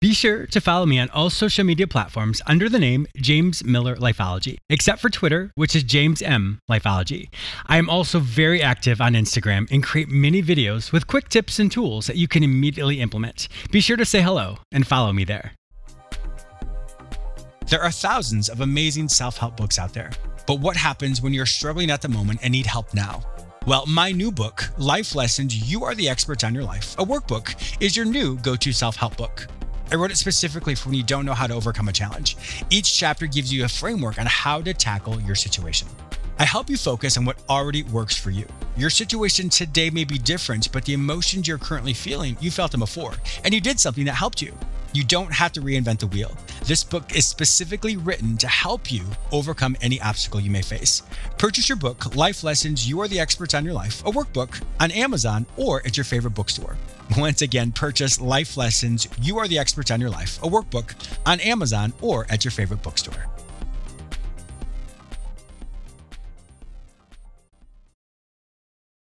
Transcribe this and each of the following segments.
Be sure to follow me on all social media platforms under the name James Miller Lifeology, except for Twitter, which is James M Lifeology. I am also very active on Instagram and create mini videos with quick tips and tools that you can immediately implement. Be sure to say hello and follow me there. There are thousands of amazing self help books out there, but what happens when you're struggling at the moment and need help now? Well, my new book, Life Lessons You Are the Experts on Your Life, a workbook, is your new go to self help book. I wrote it specifically for when you don't know how to overcome a challenge. Each chapter gives you a framework on how to tackle your situation. I help you focus on what already works for you. Your situation today may be different, but the emotions you're currently feeling, you felt them before, and you did something that helped you. You don't have to reinvent the wheel. This book is specifically written to help you overcome any obstacle you may face. Purchase your book, Life Lessons You Are the Experts on Your Life, a workbook, on Amazon or at your favorite bookstore. Once again, purchase Life Lessons You Are the Experts on Your Life, a workbook, on Amazon or at your favorite bookstore.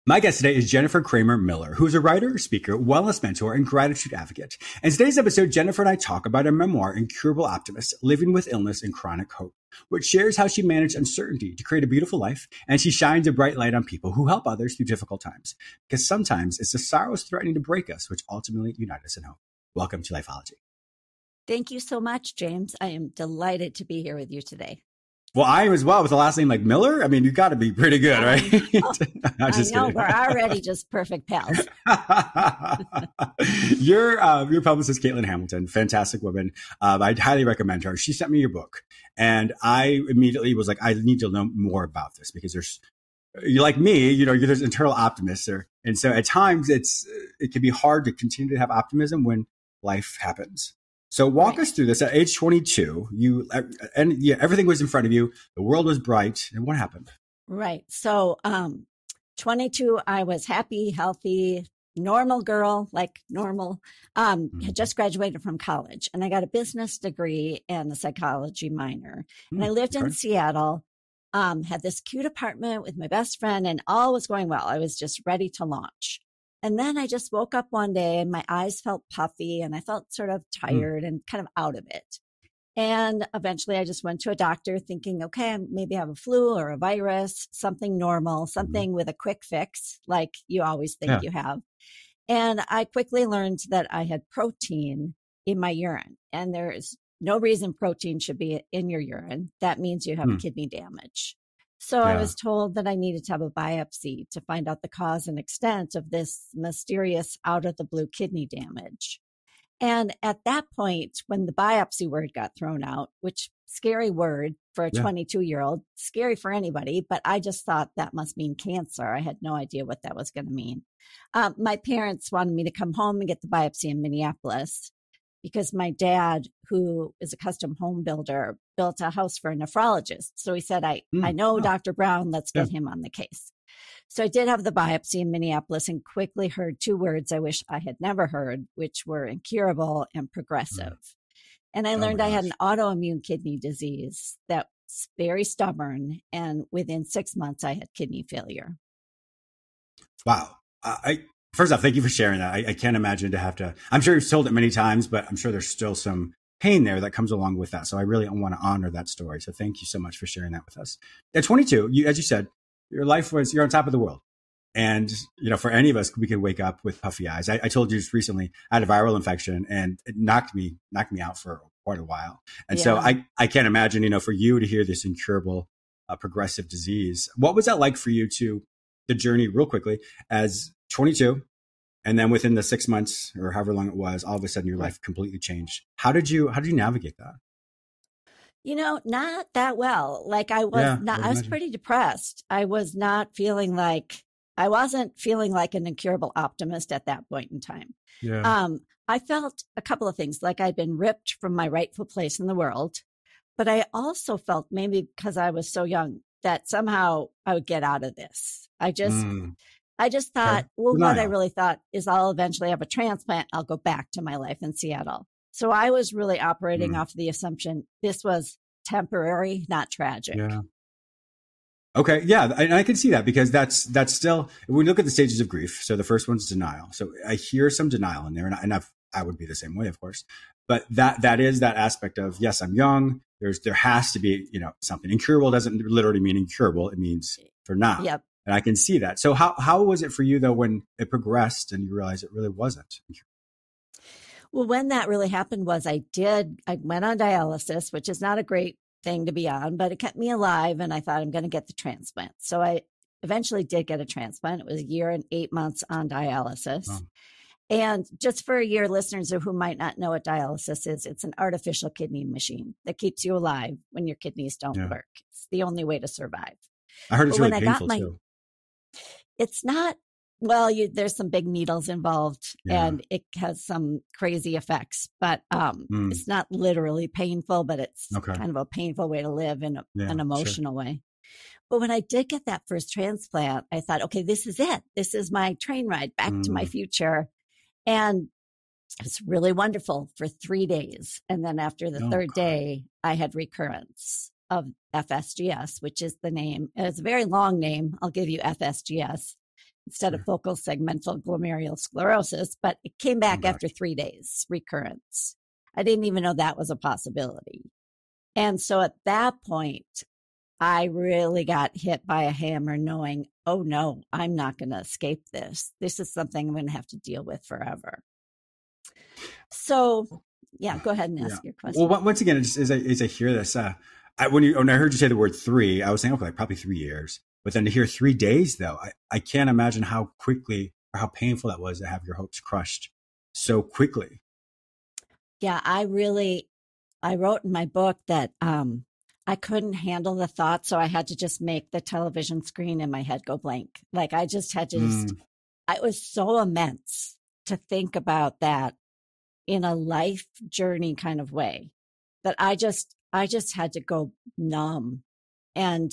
My guest today is Jennifer Cramer Miller, who's a writer, speaker, wellness mentor, and gratitude advocate. In today's episode, Jennifer and I talk about her memoir, Incurable Optimist, Living with Illness and Chronic Hope, which shares how she managed uncertainty to create a beautiful life, and she shines a bright light on people who help others through difficult times. Because sometimes it's the sorrows threatening to break us, which ultimately unite us in hope. Welcome to Lifeology. Thank you so much, James. I am delighted to be here with you today. Well, I am as well with the last name like Miller. I mean, you got to be pretty good, right? I know we're already just perfect pals. your uh, your publicist, Caitlin Hamilton, fantastic woman. Um, I'd highly recommend her. She sent me your book, and I immediately was like, I need to know more about this because there's you like me, you know, there's internal optimists there, and so at times it's it can be hard to continue to have optimism when life happens. So walk right. us through this. At age 22, you and yeah, everything was in front of you. The world was bright, and what happened? Right. So, um, 22, I was happy, healthy, normal girl, like normal. Um, mm-hmm. had just graduated from college, and I got a business degree and a psychology minor. Mm-hmm. And I mm, lived okay. in Seattle. Um, had this cute apartment with my best friend, and all was going well. I was just ready to launch. And then I just woke up one day and my eyes felt puffy and I felt sort of hmm. tired mm. and kind of out of it. And eventually I just went to a doctor thinking, okay, maybe I have a flu or a virus, something normal, mm-hmm. something mm with a quick fix, like you always think yeah. you have. And I quickly learned that I had protein in my urine and there is no reason protein should be in your urine. That means you have mm. kidney damage. So yeah. I was told that I needed to have a biopsy to find out the cause and extent of this mysterious out of the blue kidney damage. And at that point, when the biopsy word got thrown out, which scary word for a 22 yeah. year old, scary for anybody, but I just thought that must mean cancer. I had no idea what that was going to mean. Um, my parents wanted me to come home and get the biopsy in Minneapolis because my dad, who is a custom home builder, built a house for a nephrologist. So he said, I, mm. I know oh. Dr. Brown, let's get him on the case. So I did have the biopsy in Minneapolis and quickly heard two words I wish I had never heard, which were incurable and progressive. Mm. And I oh learned I had an autoimmune kidney disease that's very stubborn. And within six months, I had kidney failure. Wow. I, first off, thank you for sharing that. I, I, can't imagine to have to. I'm sure you've told it many times, but I'm sure there's still some pain there that comes along with that. So I really want to honor that story. So thank you so much for sharing that with us. At 22, you, as you said, your life was you're on top of the world. And you know, for any of us, we could wake up with puffy eyes. I, I told you just recently, I had a viral infection, and it knocked me knocked me out for quite a while. And yeah. so I I can't imagine, you know, for you to hear this incurable, uh, progressive disease. What was that like for you to the journey, real quickly, as 22, and then within the six months or however long it was, all of a sudden your life completely changed. How did you how did you navigate that? You know, not that well. Like I was yeah, not I was pretty depressed. I was not feeling like I wasn't feeling like an incurable optimist at that point in time. Yeah. Um, I felt a couple of things like I'd been ripped from my rightful place in the world, but I also felt maybe because I was so young that somehow I would get out of this. I just mm. I just thought, okay. well, what I really thought is I'll eventually have a transplant. I'll go back to my life in Seattle. So I was really operating mm. off the assumption this was temporary, not tragic. Yeah. Okay, yeah, I, I, can see that because that's that's still we look at the stages of grief. So the first one's denial. So I hear some denial in there, and, I, and I've, I would be the same way, of course. But that that is that aspect of yes, I'm young. There's there has to be you know something incurable doesn't literally mean incurable. It means for now. Yep. And I can see that. So how how was it for you though when it progressed and you realized it really wasn't? Well, when that really happened was I did I went on dialysis, which is not a great thing to be on, but it kept me alive and I thought I'm going to get the transplant. So I eventually did get a transplant. It was a year and 8 months on dialysis. Oh. And just for your listeners who might not know what dialysis is, it's an artificial kidney machine that keeps you alive when your kidneys don't yeah. work. It's the only way to survive. I heard it's but really painful my, too. It's not well, you, there's some big needles involved yeah. and it has some crazy effects, but um, mm. it's not literally painful, but it's okay. kind of a painful way to live in a, yeah, an emotional sure. way. But when I did get that first transplant, I thought, okay, this is it. This is my train ride back mm. to my mm. future. And it's really wonderful for three days. And then after the oh, third God. day, I had recurrence of FSGS, which is the name. It's a very long name. I'll give you FSGS instead of focal segmental glomerular sclerosis, but it came oh, back oh, after three days, recurrence. I didn't even know that was a possibility. And so at that point, I really got hit by a hammer knowing, oh no, I'm not going to escape this. This is something I'm going to have to deal with forever. So, yeah, go ahead and ask yeah. your question. Well, once again, as I, as I hear this, uh, I, when you when I heard you say the word three, I was saying, okay, like probably three years. But then to hear three days, though, I, I can't imagine how quickly or how painful that was to have your hopes crushed so quickly. Yeah, I really, I wrote in my book that um, I couldn't handle the thought, so I had to just make the television screen in my head go blank. Like I just had to just, mm. it was so immense to think about that in a life journey kind of way that I just, I just had to go numb and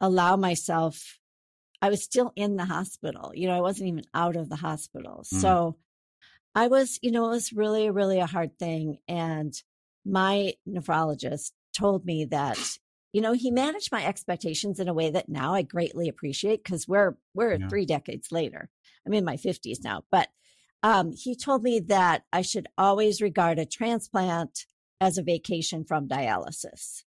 allow myself. I was still in the hospital. You know, I wasn't even out of the hospital. Mm. So I was, you know, it was really, really a hard thing. And my nephrologist told me that you know he managed my expectations in a way that now i greatly appreciate because we're we're yeah. three decades later i'm in my 50s now but um, he told me that i should always regard a transplant as a vacation from dialysis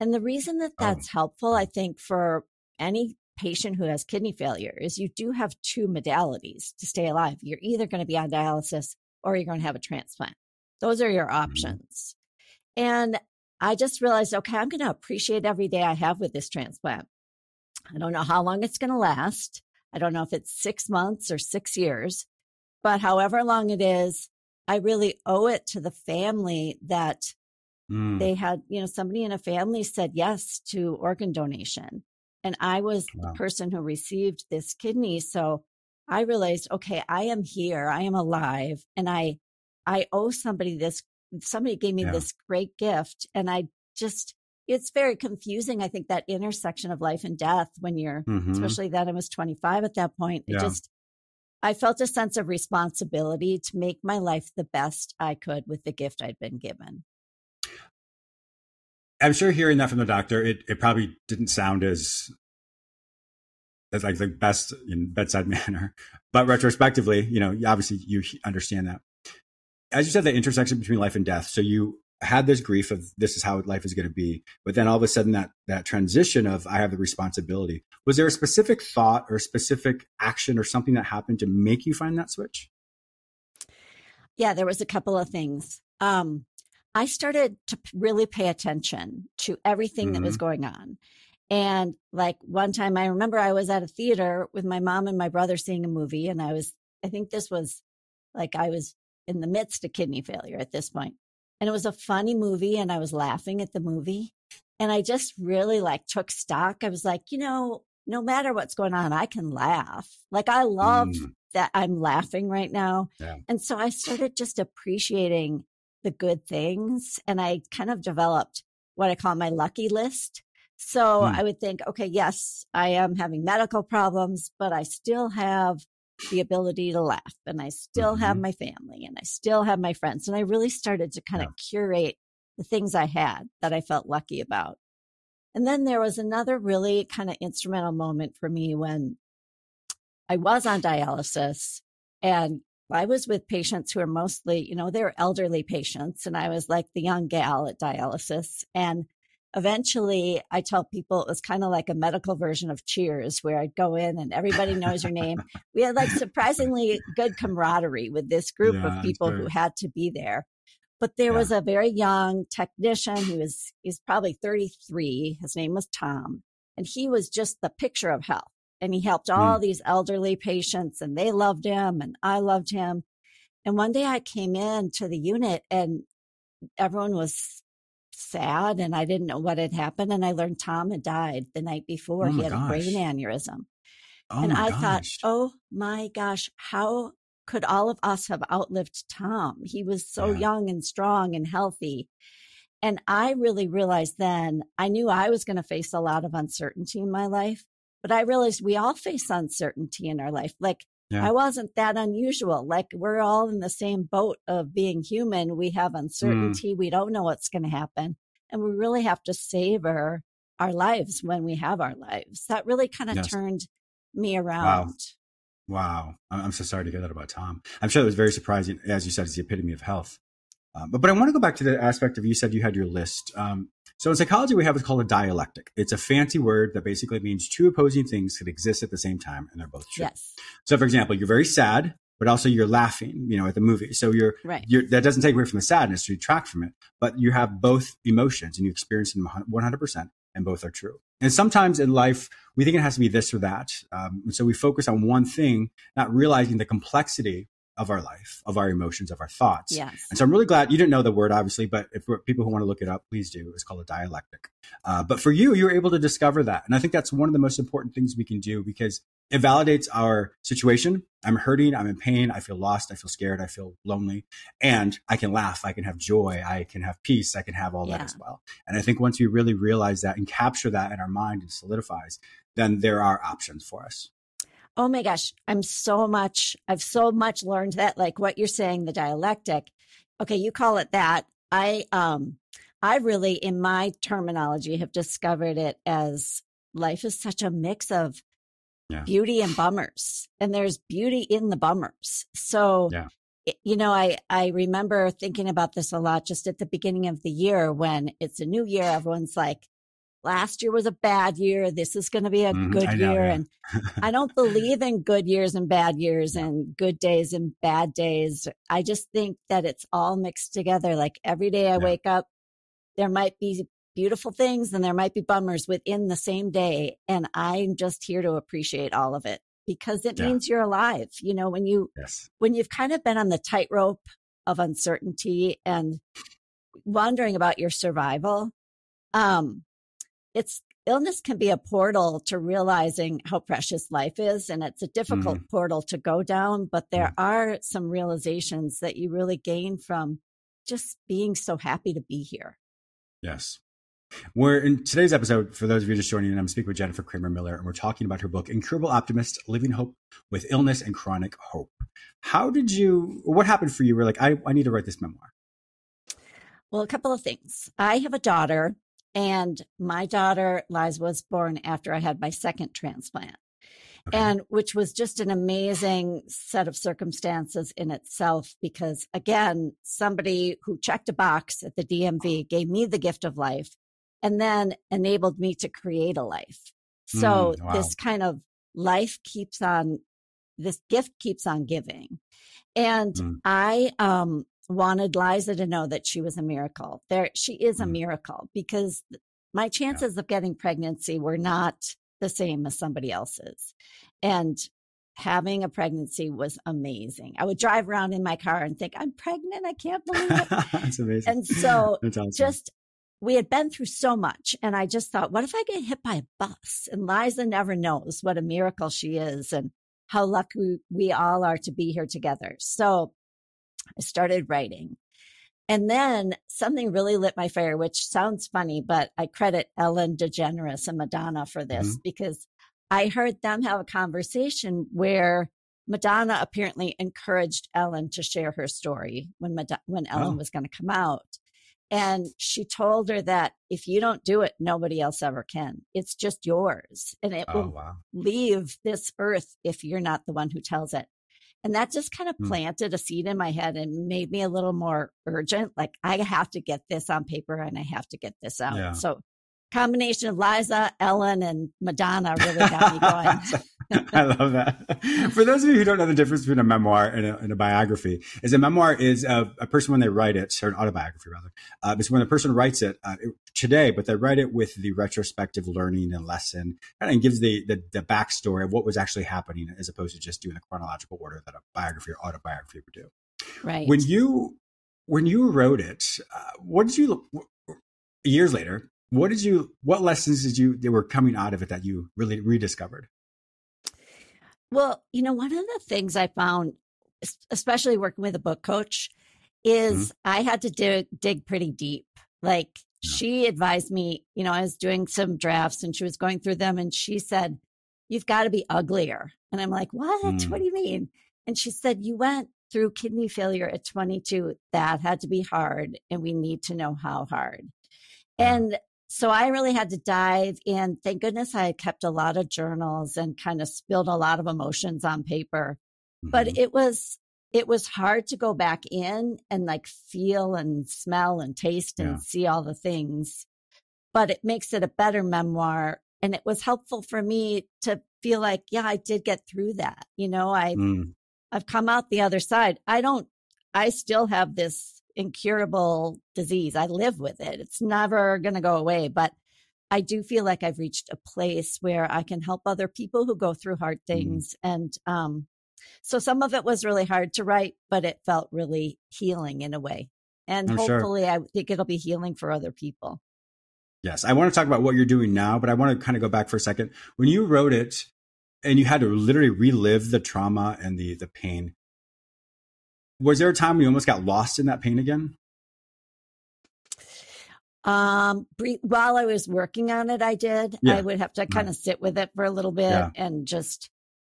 and the reason that oh. that's oh. helpful i think for any patient who has kidney failure is you do have two modalities to stay alive you're either going to be on dialysis or you're going to have a transplant those are your mm-hmm. options mm-hmm. and I just realized, okay, I'm going to appreciate every day I have with this transplant. I don't know how long it's going to last. I don't know if it's six months or six years, but however long it is, I really owe it to the family that mm. they had, you know, somebody in a family said yes to organ donation. And I was wow. the person who received this kidney. So I realized, okay, I am here. I am alive and I, I owe somebody this somebody gave me yeah. this great gift and I just it's very confusing. I think that intersection of life and death when you're, mm-hmm. especially then I was 25 at that point. It yeah. just, I felt a sense of responsibility to make my life the best I could with the gift I'd been given. I'm sure hearing that from the doctor, it, it probably didn't sound as as like the best in bedside manner, but retrospectively, you know, obviously you understand that as you said, the intersection between life and death. So you had this grief of this is how life is going to be, but then all of a sudden that that transition of I have the responsibility. Was there a specific thought or specific action or something that happened to make you find that switch? Yeah, there was a couple of things. Um, I started to really pay attention to everything mm-hmm. that was mm-hmm. going on. And like one time I remember I was at a theater with my mom and my brother seeing a movie and I was I think this was like I was in the midst of kidney failure at this point. And it was a funny movie and I was laughing at the movie. And I just really like took stock. I was like, you know, no matter what's going on, I can laugh. Like I love mm. that I'm laughing right now. Yeah. And so I started just appreciating the good things. And I kind of developed what I call my lucky list. So mm. I would think, okay, yes, I am having medical problems, but I still have the ability to laugh and I still mm-hmm. have my family and I still have my friends. And I really started to kind yeah. of curate the things I had that I felt lucky about. And then there was another really kind of instrumental moment for me when I was on dialysis and I was with patients who are mostly, you know, they're elderly patients. And I was like the young gal at dialysis. And eventually I tell people it was kind of like a medical version of cheers where I'd go in and everybody knows your name. We had like surprisingly good camaraderie with this group yeah, of people who had to be there. But there yeah. was a very young technician. He was, he's probably 33. His name was Tom and he was just the picture of health and he helped all mm. these elderly patients and they loved him and I loved him. And one day I came in to the unit and everyone was sad and I didn't know what had happened. And I learned Tom had died the night before. Oh he had gosh. a brain aneurysm. Oh and I gosh. thought, oh my gosh, how could all of us have outlived Tom? He was so yeah. young and strong and healthy. And I really realized then I knew I was going to face a lot of uncertainty in my life, but I realized we all face uncertainty in our life. Like yeah. I wasn't that unusual. Like we're all in the same boat of being human. We have mm. uncertainty. Mm. We don't know what's going to happen. And we really have to savor our lives when we have our lives. That really kind of yes. turned me around. Wow. wow. I'm so sorry to hear that about Tom. I'm sure it was very surprising. As you said, it's the epitome of health. Um, but, but I want to go back to the aspect of you said you had your list. Um, so in psychology, we have what's called a dialectic. It's a fancy word that basically means two opposing things could exist at the same time, and they're both true. Yes. So, for example, you're very sad, but also you're laughing, you know, at the movie. So you're, right. You're, that doesn't take away from the sadness to detract from it, but you have both emotions and you experience them 100%, and both are true. And sometimes in life, we think it has to be this or that. Um, and so we focus on one thing, not realizing the complexity of our life, of our emotions, of our thoughts. Yes. And so I'm really glad you didn't know the word, obviously, but if people who want to look it up, please do. It's called a dialectic. Uh, but for you, you were able to discover that. And I think that's one of the most important things we can do because it validates our situation. I'm hurting. I'm in pain. I feel lost. I feel scared. I feel lonely. And I can laugh. I can have joy. I can have peace. I can have all yeah. that as well. And I think once we really realize that and capture that in our mind and solidifies, then there are options for us. Oh my gosh, I'm so much, I've so much learned that, like what you're saying, the dialectic. Okay, you call it that. I, um, I really, in my terminology, have discovered it as life is such a mix of yeah. beauty and bummers, and there's beauty in the bummers. So, yeah. you know, I I remember thinking about this a lot just at the beginning of the year when it's a new year. Everyone's like, last year was a bad year. This is going to be a mm, good know, year. Yeah. and I don't believe in good years and bad years and good days and bad days. I just think that it's all mixed together. Like every day I yeah. wake up, there might be beautiful things and there might be bummers within the same day. And I'm just here to appreciate all of it because it yeah. means you're alive. You know, when you, yes. when you've kind of been on the tightrope of uncertainty and wondering about your survival, um, it's illness can be a portal to realizing how precious life is. And it's a difficult mm. portal to go down, but there mm. are some realizations that you really gain from just being so happy to be here. Yes. We're in today's episode, for those of you just joining in, I'm speaking with Jennifer Cramer Miller, and we're talking about her book, Incurable Optimist Living Hope with Illness and Chronic Hope. How did you, what happened for you? We're like, I, I need to write this memoir. Well, a couple of things. I have a daughter and my daughter, Liza, was born after I had my second transplant. Okay. And which was just an amazing set of circumstances in itself, because again, somebody who checked a box at the DMV gave me the gift of life and then enabled me to create a life. So mm, wow. this kind of life keeps on, this gift keeps on giving. And mm. I, um, wanted Liza to know that she was a miracle. There, she is a mm. miracle because my chances yeah. of getting pregnancy were not the same as somebody else's. And having a pregnancy was amazing. I would drive around in my car and think, I'm pregnant. I can't believe it. That's amazing. And so awesome. just, we had been through so much. And I just thought, what if I get hit by a bus? And Liza never knows what a miracle she is and how lucky we all are to be here together. So I started writing. And then something really lit my fire, which sounds funny, but I credit Ellen DeGeneres and Madonna for this mm-hmm. because I heard them have a conversation where Madonna apparently encouraged Ellen to share her story when Mad- when Ellen oh. was going to come out. And she told her that if you don't do it, nobody else ever can. It's just yours. And it oh, will wow. leave this earth if you're not the one who tells it. And that just kind of hmm. planted a seed in my head and made me a little more urgent. Like, I have to get this on paper and I have to get this out. Yeah. So combination of Liza, Ellen, and Madonna really got me going. I love that. For those of you who don't know the difference between a memoir and a, and a biography, is a memoir is a, a, person when they write it, or an autobiography rather, uh, is when a person writes it, uh, today, but they write it with the retrospective learning and lesson, and gives the, the the backstory of what was actually happening, as opposed to just doing the chronological order that a biography or autobiography would do. Right. When you when you wrote it, uh, what did you years later? what did you what lessons did you that were coming out of it that you really rediscovered well you know one of the things i found especially working with a book coach is mm-hmm. i had to dig, dig pretty deep. Like yeah. she advised me you know i was doing some drafts and she was going through them and she said you've got to be uglier. And i'm like what? Mm. what do you mean? And she said you went through kidney failure at 22 that had to be hard and we need to know how hard. And so I really had to dive in. Thank goodness I had kept a lot of journals and kind of spilled a lot of emotions on paper. Mm-hmm. But it was it was hard to go back in and like feel and smell and taste and yeah. see all the things. But it makes it a better memoir. And it was helpful for me to feel like, yeah, I did get through that. You know, I mm. I've come out the other side. I don't I still have this incurable disease. I live with it. It's never going to go away. But I do feel like I've reached a place where I can help other people who go through hard mm-hmm. things. Mm. And um, so some of it was really hard to write, but it felt really healing in a way. And I'm hopefully, sure. I think it'll be healing for other people. Yes. I want to talk about what you're doing now, but I want to kind of go back for a second. When you wrote it and you had to literally relive the trauma and the, the pain, was there a time you almost got lost in that pain again? Um, while I was working on it, I did. Yeah. I would have to kind of sit with it for a little bit yeah. and just,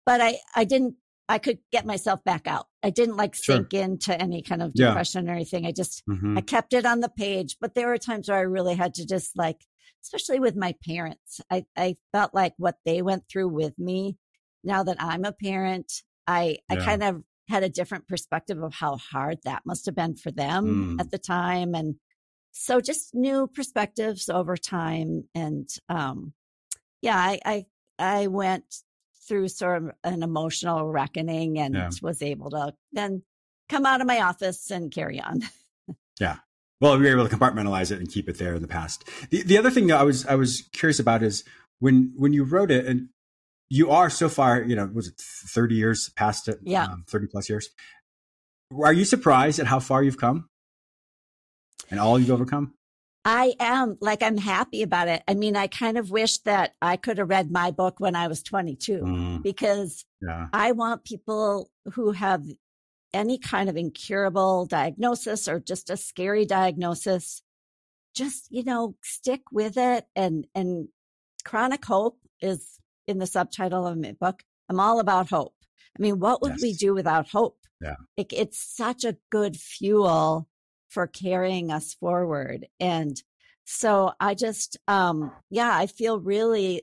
but I, I didn't, I could get myself back out. I didn't like sink sure. into any kind of depression yeah. or anything. I just, mm-hmm. I kept it on the page, but there were times where I really had to just like, especially with my parents, I, I felt like what they went through with me. Now that I'm a parent, I, I kind of had a different perspective of how hard that must have been for them mm. at the time. And so just new perspectives over time. And um, yeah, I, I, I went through sort of an emotional reckoning and yeah. was able to then come out of my office and carry on. yeah. Well, we were able to compartmentalize it and keep it there in the past. The the other thing that I was I was curious about is when when you wrote it, and you are so far, you know, was it 30 years past it? Yeah. Um, 30 plus years. Are you surprised at how far you've come and all you've overcome? I am like, I'm happy about it. I mean, I kind of wish that I could have read my book when I was 22 mm. because yeah. I want people who have any kind of incurable diagnosis or just a scary diagnosis, just, you know, stick with it and, and chronic hope is in the subtitle of my book. I'm all about hope. I mean, what would yes. we do without hope? Yeah. It, it's such a good fuel for carrying us forward. And so I just, um, yeah, I feel really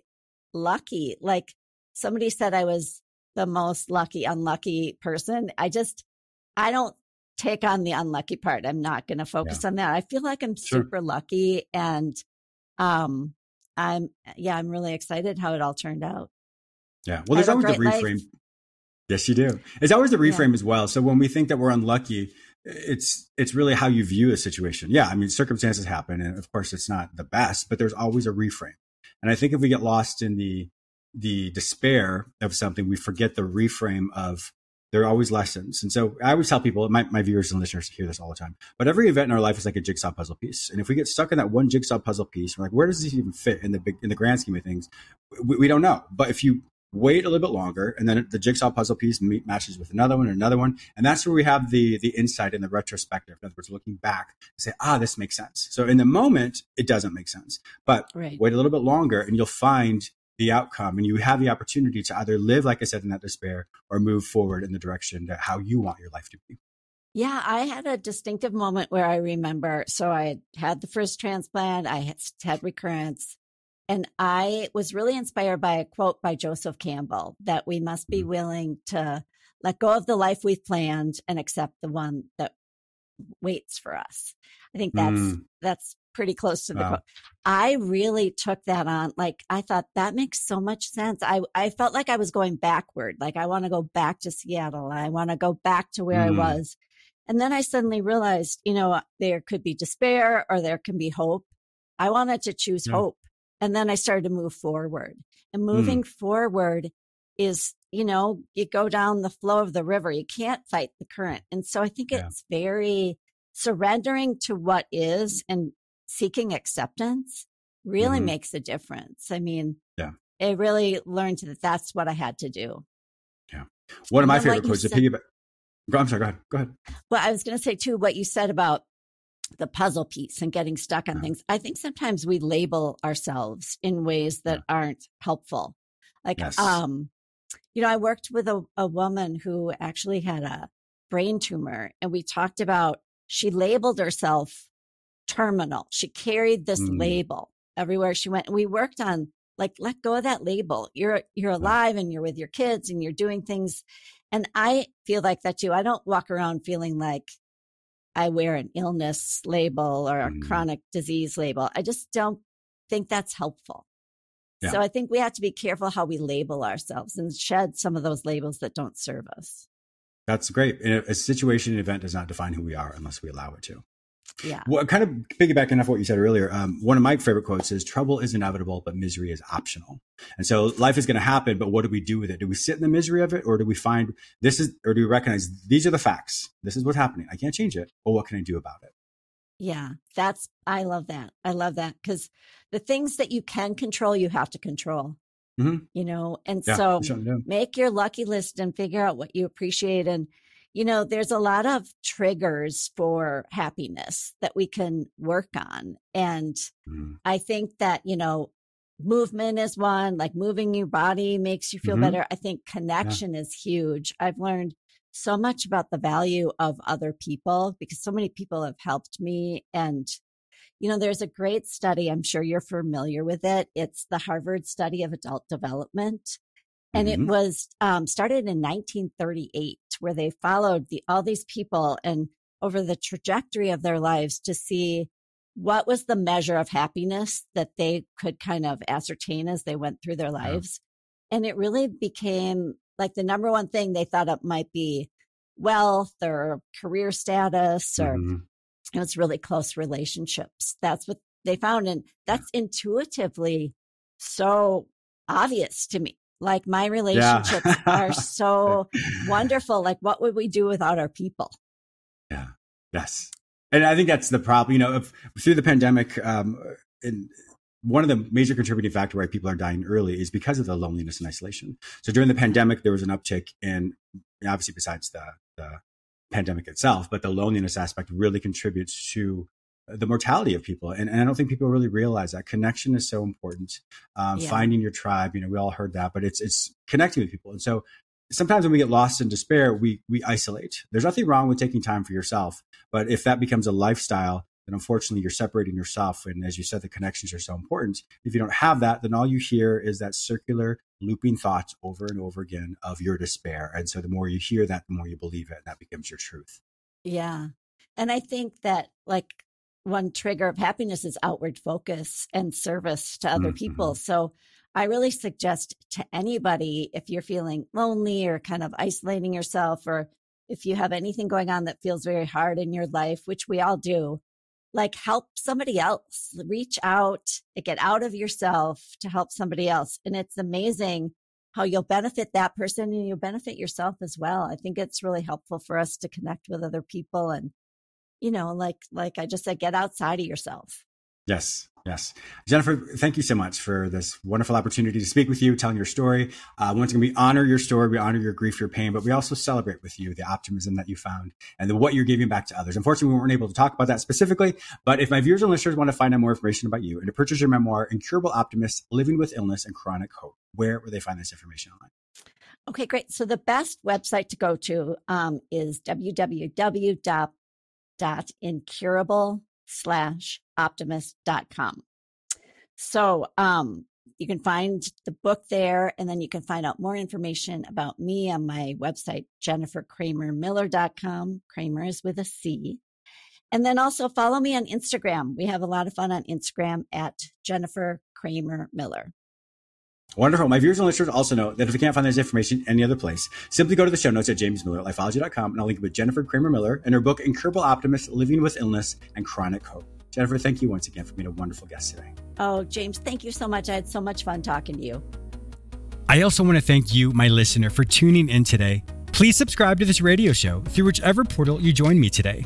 lucky. Like somebody said I was the most lucky, unlucky person. I just, I don't take on the unlucky part. I'm not going to focus yeah. on that. I feel like I'm sure. super lucky and, um, I'm eh, yeah, I'm really excited how it all turned out. Yeah. Well, there's always the reframe. Life. Yes, you do. It's always the reframe yeah. as well. So when we think that we're unlucky, it's it's really how you view a situation. Yeah, I mean circumstances happen and of course it's not the best, but there's always a reframe. And I think if we get lost in the the despair of something, we forget the reframe of there are always lessons. And so I always tell people, my, my viewers and listeners hear this all the time, but every event in our life is like a jigsaw puzzle piece. And if we get stuck in that one jigsaw puzzle piece, we're like, where does this even fit in the big, in the grand scheme of things? We, we don't know. But if you wait a little bit longer and then the jigsaw puzzle piece matches with another one and another one and that's where we have the the insight and the retrospective in other words looking back and say ah this makes sense so in the moment it doesn't make sense but right. wait a little bit longer and you'll find the outcome and you have the opportunity to either live, like I said, in that despair or move forward in the direction that how you want your life to be. Yeah, I had a distinctive moment where I remember. So I had the first transplant, I had, had recurrence, and I was really inspired by a quote by Joseph Campbell that we must be mm. willing to let go of the life we've planned and accept the one that waits for us. I think that's mm. that's pretty close to the wow. quote. I really took that on. Like I thought that makes so much sense. I I felt like I was going backward. Like I want to go back to Seattle. I want to go back to where mm. I was. And then I suddenly realized, you know, there could be despair or there can be hope. I wanted to choose yeah. hope. And then I started to move forward. And moving mm. forward is, you know, you go down the flow of the river. You can't fight the current. And so I think yeah. it's very surrendering to what is and seeking acceptance really mm-hmm. makes a difference. I mean, yeah. I really learned that that's what I had to do. Yeah. One of my favorite quotes to piggyback. I'm sorry, go ahead. Go ahead. Well, I was going to say too, what you said about the puzzle piece and getting stuck on yeah. things. I think sometimes we label ourselves in ways that yeah. aren't helpful. Like, yes. um, you know, I worked with a, a woman who actually had a brain tumor and we talked about she labeled herself terminal. She carried this mm. label everywhere she went. And we worked on like, let go of that label. You're, you're alive and you're with your kids and you're doing things. And I feel like that too. I don't walk around feeling like I wear an illness label or a mm. chronic disease label. I just don't think that's helpful. Yeah. So I think we have to be careful how we label ourselves and shed some of those labels that don't serve us. That's great. A situation, an event does not define who we are unless we allow it to. Yeah. Well, kind of piggybacking off what you said earlier, um, one of my favorite quotes is trouble is inevitable, but misery is optional. And so life is going to happen, but what do we do with it? Do we sit in the misery of it or do we find this is, or do we recognize these are the facts? This is what's happening. I can't change it. But what can I do about it? Yeah. That's, I love that. I love that because the things that you can control, you have to control. Mm-hmm. You know, and yeah, so make your lucky list and figure out what you appreciate and, you know, there's a lot of triggers for happiness that we can work on. And mm. I think that, you know, movement is one, like moving your body makes you feel mm-hmm. better. I think connection yeah. is huge. I've learned so much about the value of other people because so many people have helped me. And, you know, there's a great study. I'm sure you're familiar with it. It's the Harvard study of adult development. And mm-hmm. it was um, started in 1938, where they followed the, all these people and over the trajectory of their lives to see what was the measure of happiness that they could kind of ascertain as they went through their lives. Yeah. And it really became like the number one thing they thought it might be wealth or career status or mm-hmm. it was really close relationships. That's what they found. And that's intuitively so obvious to me. Like my relationships yeah. are so wonderful. Like, what would we do without our people? Yeah. Yes. And I think that's the problem. You know, if, through the pandemic, um, and one of the major contributing factor why people are dying early is because of the loneliness and isolation. So during the pandemic, there was an uptick in obviously besides the, the pandemic itself, but the loneliness aspect really contributes to the mortality of people. And, and, I don't think people really realize that connection is so important. Um, yeah. Finding your tribe, you know, we all heard that, but it's it's connecting with people. And so sometimes when we get lost in despair, we we isolate. There's nothing wrong with taking time for yourself, but if that becomes a lifestyle, then unfortunately you're separating yourself. And as you said, the connections are so important. If you don't have that, then all you hear is that circular looping thoughts over and over again of your despair. And so the more you hear that, the more you believe it, and that becomes your truth. Yeah. And I think that like one trigger of happiness is outward focus and service to other mm-hmm. people. So I really suggest to anybody if you're feeling lonely or kind of isolating yourself, or if you have anything going on that feels very hard in your life, which we all do, like help somebody else, reach out, get out of yourself to help somebody else. And it's amazing how you'll benefit that person and you'll benefit yourself as well. I think it's really helpful for us to connect with other people and you know, like like I just said, get outside of yourself. Yes. Yes. Jennifer, thank you so much for this wonderful opportunity to speak with you, telling your story. Uh, once again, we honor your story, we honor your grief, your pain, but we also celebrate with you the optimism that you found and the, what you're giving back to others. Unfortunately, we weren't able to talk about that specifically, but if my viewers and listeners want to find out more information about you and to purchase your memoir, Incurable Optimist, Living with Illness and Chronic Hope, where would they find this information online? Okay, great. So the best website to go to um, is www.incurable slash optimist.com. So um, you can find the book there, and then you can find out more information about me on my website, jennifercramermiller.com. Cramer is with a C. And then also follow me on Instagram. We have a lot of fun on Instagram at Jennifer Cramer Miller. Wonderful. My viewers and listeners also know that if you can't find this information any other place, simply go to the show notes at jamesmillerlifeology.com and I'll link with Jennifer Cramer Miller and her book, Incurable Optimist, Living with Illness and Chronic Hope. Jennifer, thank you once again for being a wonderful guest today. Oh, James, thank you so much. I had so much fun talking to you. I also want to thank you, my listener, for tuning in today. Please subscribe to this radio show through whichever portal you join me today.